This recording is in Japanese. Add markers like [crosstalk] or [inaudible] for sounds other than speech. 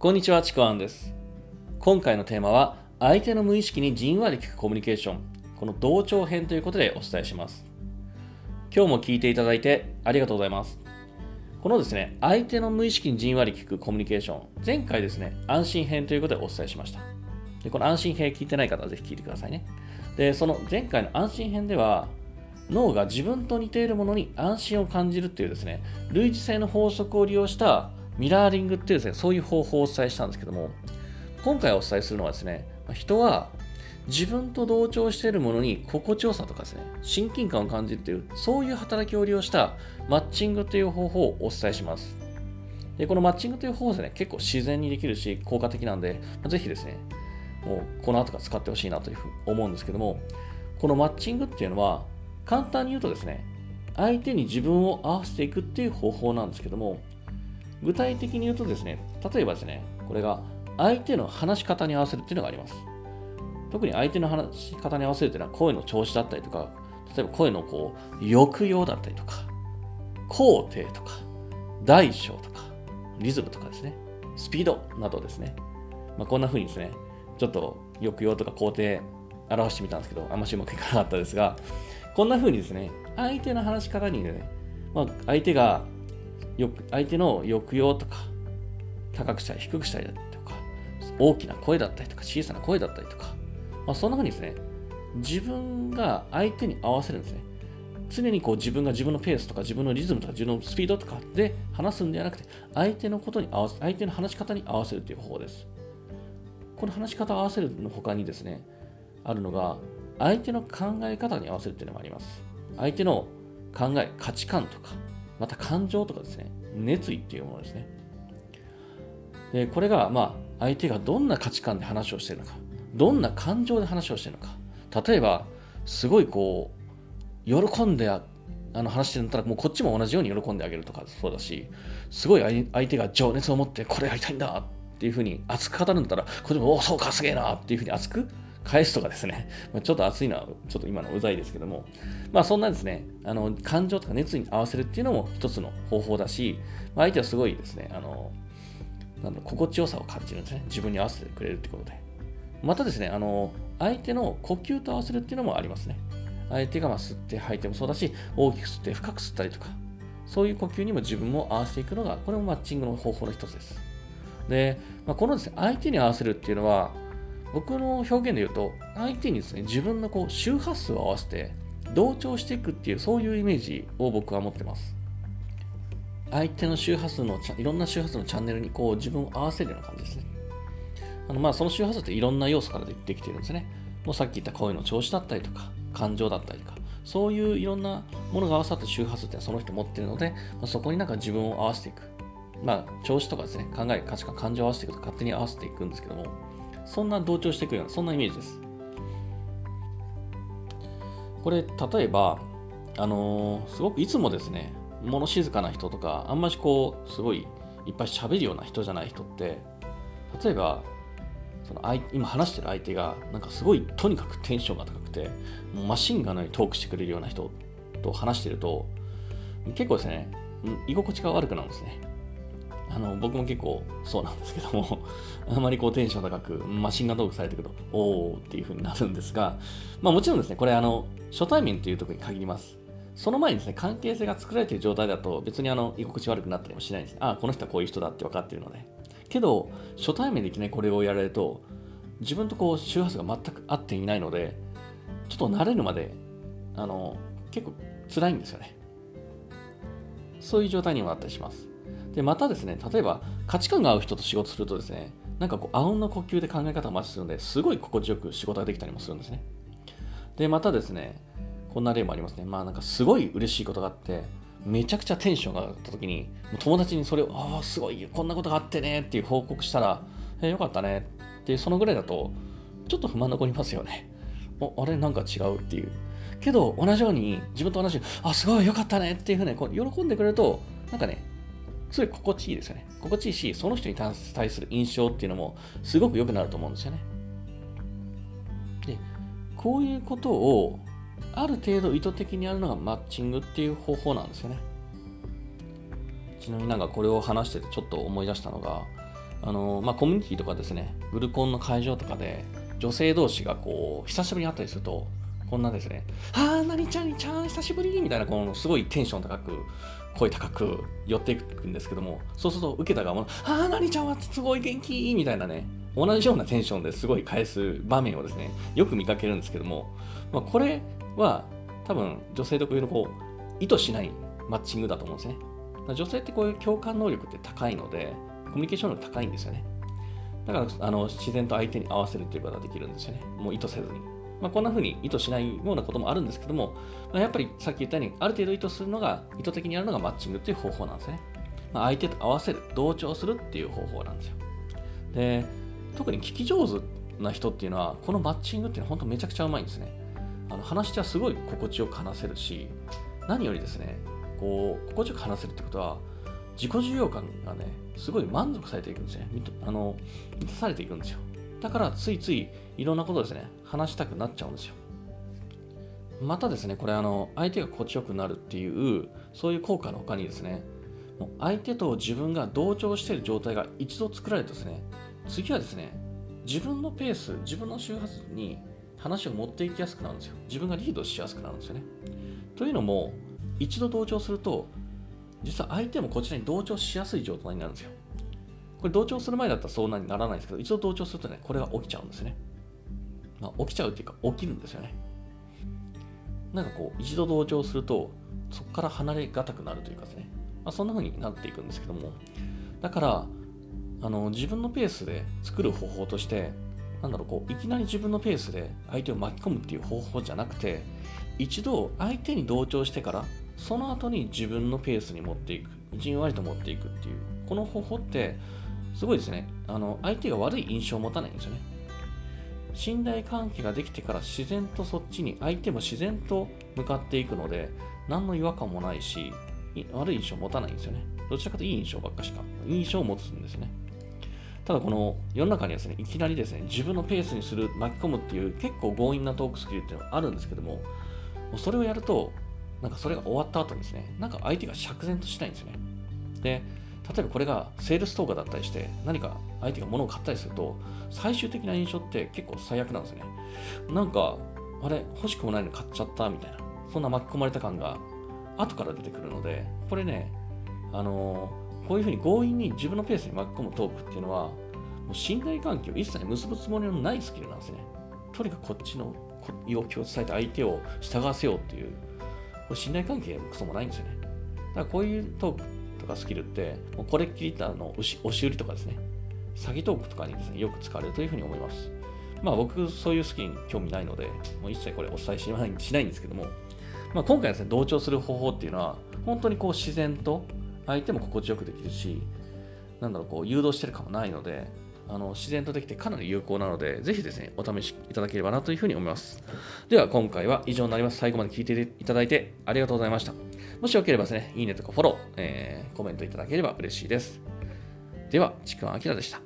こんにちは、ちくわんです。今回のテーマは、相手の無意識にじんわり聞くコミュニケーション、この同調編ということでお伝えします。今日も聞いていただいてありがとうございます。このですね、相手の無意識にじんわり聞くコミュニケーション、前回ですね、安心編ということでお伝えしました。でこの安心編聞いてない方はぜひ聞いてくださいね。で、その前回の安心編では、脳が自分と似ているものに安心を感じるっていうですね、類似性の法則を利用したミラーリングっていうですね、そういう方法をお伝えしたんですけども、今回お伝えするのはですね、人は自分と同調しているものに心地よさとかですね、親近感を感じるという、そういう働きを利用したマッチングという方法をお伝えします。でこのマッチングという方法ですね、結構自然にできるし、効果的なんで、ぜひですね、もうこの後から使ってほしいなというふうに思うんですけども、このマッチングっていうのは、簡単に言うとですね、相手に自分を合わせていくっていう方法なんですけども、具体的に言うとですね、例えばですね、これが相手の話し方に合わせるっていうのがあります。特に相手の話し方に合わせるっていうのは声の調子だったりとか、例えば声のこう抑揚だったりとか、高低とか、大小とか、リズムとかですね、スピードなどですね。まあ、こんな風にですね、ちょっと抑揚とか高低表してみたんですけど、あんましうまくいかなかったですが、こんな風にですね、相手の話し方にね、まあ、相手がよ相手の抑揚とか、高くしたり低くしたりだとか、大きな声だったりとか、小さな声だったりとか、まあ、そんな風にですね、自分が相手に合わせるんですね。常にこう自分が自分のペースとか自分のリズムとか自分のスピードとかで話すんではなくて、相手のことに合わせ、相手の話し方に合わせるという方法です。この話し方を合わせるの他にですね、あるのが、相手の考え方に合わせるというのもあります。相手の考え、価値観とか、また感情とかですね、熱意っていうものですね。で、これが、まあ、相手がどんな価値観で話をしてるのか、どんな感情で話をしてるのか。例えば、すごいこう、喜んであの話してるんだったら、もうこっちも同じように喜んであげるとかそうだし、すごい相手が情熱を持ってこれやりたいんだっていうふうに熱く語るんだったら、こっちも、おそうか、すげえなっていうふうに熱く返すとかですね、[laughs] ま、ちょっと熱いのはちょっと今のうざいですけども、まあそんなですね、あの感情とか熱意に合わせるっていうのも一つの方法だし、ま、相手はすごいですね、あの、なん心地よさを感じるんですね。自分に合わせてくれるってことで。またですね、あの、相手の呼吸と合わせるっていうのもありますね。相手がま吸って吐いてもそうだし、大きく吸って深く吸ったりとか、そういう呼吸にも自分も合わせていくのが、これもマッチングの方法の一つです。で、まあ、このですね、相手に合わせるっていうのは、僕の表現で言うと、相手にですね、自分のこう周波数を合わせて、同調していくっていう、そういうイメージを僕は持ってます。相手の周波数の、いろんな周波数のチャンネルにこう自分を合わせるような感じですね。あのまあその周波数っていろんな要素からできてるんですね。もうさっき言った声の調子だったりとか、感情だったりとか、そういういろんなものが合わさった周波数ってその人持ってるので、まあ、そこになんか自分を合わせていく。まあ、調子とかですね、考え、価値観、感情を合わせていくと勝手に合わせていくんですけども、そんな同調していくような、そんなイメージです。これ、例えば、あのー、すごくいつもですね、物静かな人とか、あんましこう、すごいいっぱい喋るような人じゃない人って、例えば、その今話してる相手が、なんかすごいとにかくテンションが高くて、もうマシンガンのようにトークしてくれるような人と話してると、結構ですね、居心地が悪くなるんですね。あの僕も結構そうなんですけども [laughs] あまりこうテンション高くマシンガントークされてくると、おーっていう風になるんですが、まあもちろんですね、これあの、初対面というとこに限ります。その前にですね、関係性が作られている状態だと別にあの、居心地悪くなったりもしないんです。ああ、この人はこういう人だって分かってるので。けど、初対面でいきなりこれをやられると、自分とこう周波数が全く合っていないので、ちょっと慣れるまで、あの、結構辛いんですよね。そういう状態にもなったりします。で、またですね、例えば価値観が合う人と仕事するとですね、なんかこう、あうんの呼吸で考え方をマッチするので、すごい心地よく仕事ができたりもするんですね。で、またですね、こんな例もありますね。まあなんかすごい嬉しいことがあって、めちゃくちゃテンションが上がった時に、友達にそれを、ああ、すごい、こんなことがあってねっていう報告したら、えー、よかったねっていう、そのぐらいだと、ちょっと不満残りますよね。[laughs] おあれ、なんか違うっていう。けど、同じように、自分と同じ、あ、すごい、よかったねっていうふうに、こう喜んでくれると、なんかね、すごい心地いいですよね。心地いいし、その人に対する印象っていうのもすごく良くなると思うんですよね。で、こういうことをある程度意図的にやるのがマッチングっていう方法なんですよね。ちなみになんかこれを話しててちょっと思い出したのが、あの、まあ、コミュニティとかですね、グルコンの会場とかで、女性同士がこう、久しぶりに会ったりすると、こんなですね、あー、なにちゃんにちゃん、久しぶりみたいな、このすごいテンション高く、声高く寄っていくんですけども、そうすると受けた側も、あー、なにちゃんはすごい元気みたいなね、同じようなテンションですごい返す場面をですね、よく見かけるんですけども、まあ、これは多分女性特有のこう、意図しないマッチングだと思うんですね。女性ってこういう共感能力って高いので、コミュニケーション能力高いんですよね。だからあの自然と相手に合わせるっていうことができるんですよね。もう意図せずに。まあ、こんな風に意図しないようなこともあるんですけども、まあ、やっぱりさっき言ったように、ある程度意図するのが、意図的にやるのがマッチングっていう方法なんですね。まあ、相手と合わせる、同調するっていう方法なんですよ。で、特に聞き上手な人っていうのは、このマッチングっていうのは本当めちゃくちゃうまいんですね。あの話し手はすごい心地よく話せるし、何よりですね、こう、心地よく話せるってことは、自己重要感がね、すごい満足されていくんですね。あの満たされていくんですよ。だからついついいろんなことですね、話したくなっちゃうんですよ。またですね、これあの、相手が心地よくなるっていう、そういう効果の他にですね、もう相手と自分が同調している状態が一度作られてですね、次はですね、自分のペース、自分の周波数に話を持っていきやすくなるんですよ。自分がリードしやすくなるんですよね。というのも、一度同調すると、実は相手もこちらに同調しやすい状態になるんですよ。これ同調する前だったらそうなにならないですけど、一度同調するとね、これが起きちゃうんですね。まあ、起きちゃうっていうか、起きるんですよね。なんかこう、一度同調すると、そこから離れがたくなるというかですね、まあ、そんな風になっていくんですけども、だから、あの自分のペースで作る方法として、なんだろう、こう、いきなり自分のペースで相手を巻き込むっていう方法じゃなくて、一度相手に同調してから、その後に自分のペースに持っていく、じんわりと持っていくっていう、この方法って、すごいですね。あの、相手が悪い印象を持たないんですよね。信頼関係ができてから自然とそっちに相手も自然と向かっていくので、何の違和感もないし、悪い印象を持たないんですよね。どちらかといい印象ばっかしか、印象を持つんですね。ただこの世の中にはですね、いきなりですね、自分のペースにする、巻き込むっていう結構強引なトークスキルっていうのがあるんですけども、もうそれをやると、なんかそれが終わった後にですね、なんか相手が釈然としないんですよね。で、例えばこれがセールストーカーだったりして何か相手が物を買ったりすると最終的な印象って結構最悪なんですね。なんかあれ欲しくもないのに買っちゃったみたいなそんな巻き込まれた感が後から出てくるのでこれねあのー、こういうふうに強引に自分のペースに巻き込むトークっていうのはもう信頼関係を一切結ぶつもりのないスキルなんですね。とにかくこっちの要求を伝えて相手を従わせようっていうこれ信頼関係もクソもないんですよね。だからこういうトークかスキルって、もうこれっきりあの押し売りとかですね、詐欺トークとかにですね、よく使われるというふうに思います。まあ僕、そういうスキルに興味ないので、もう一切これお伝えしないしないんですけども、まあ、今回ですね、同調する方法っていうのは、本当にこう自然と相手も心地よくできるし、なんだろう、こう誘導してるかもないので、あの自然とできてかなり有効なので、ぜひですね、お試しいただければなというふうに思います。では、今回は以上になります。最後まで聞いていただいてありがとうございました。もしよければですね、いいねとかフォロー、えー、コメントいただければ嬉しいです。では、ちくわあきらでした。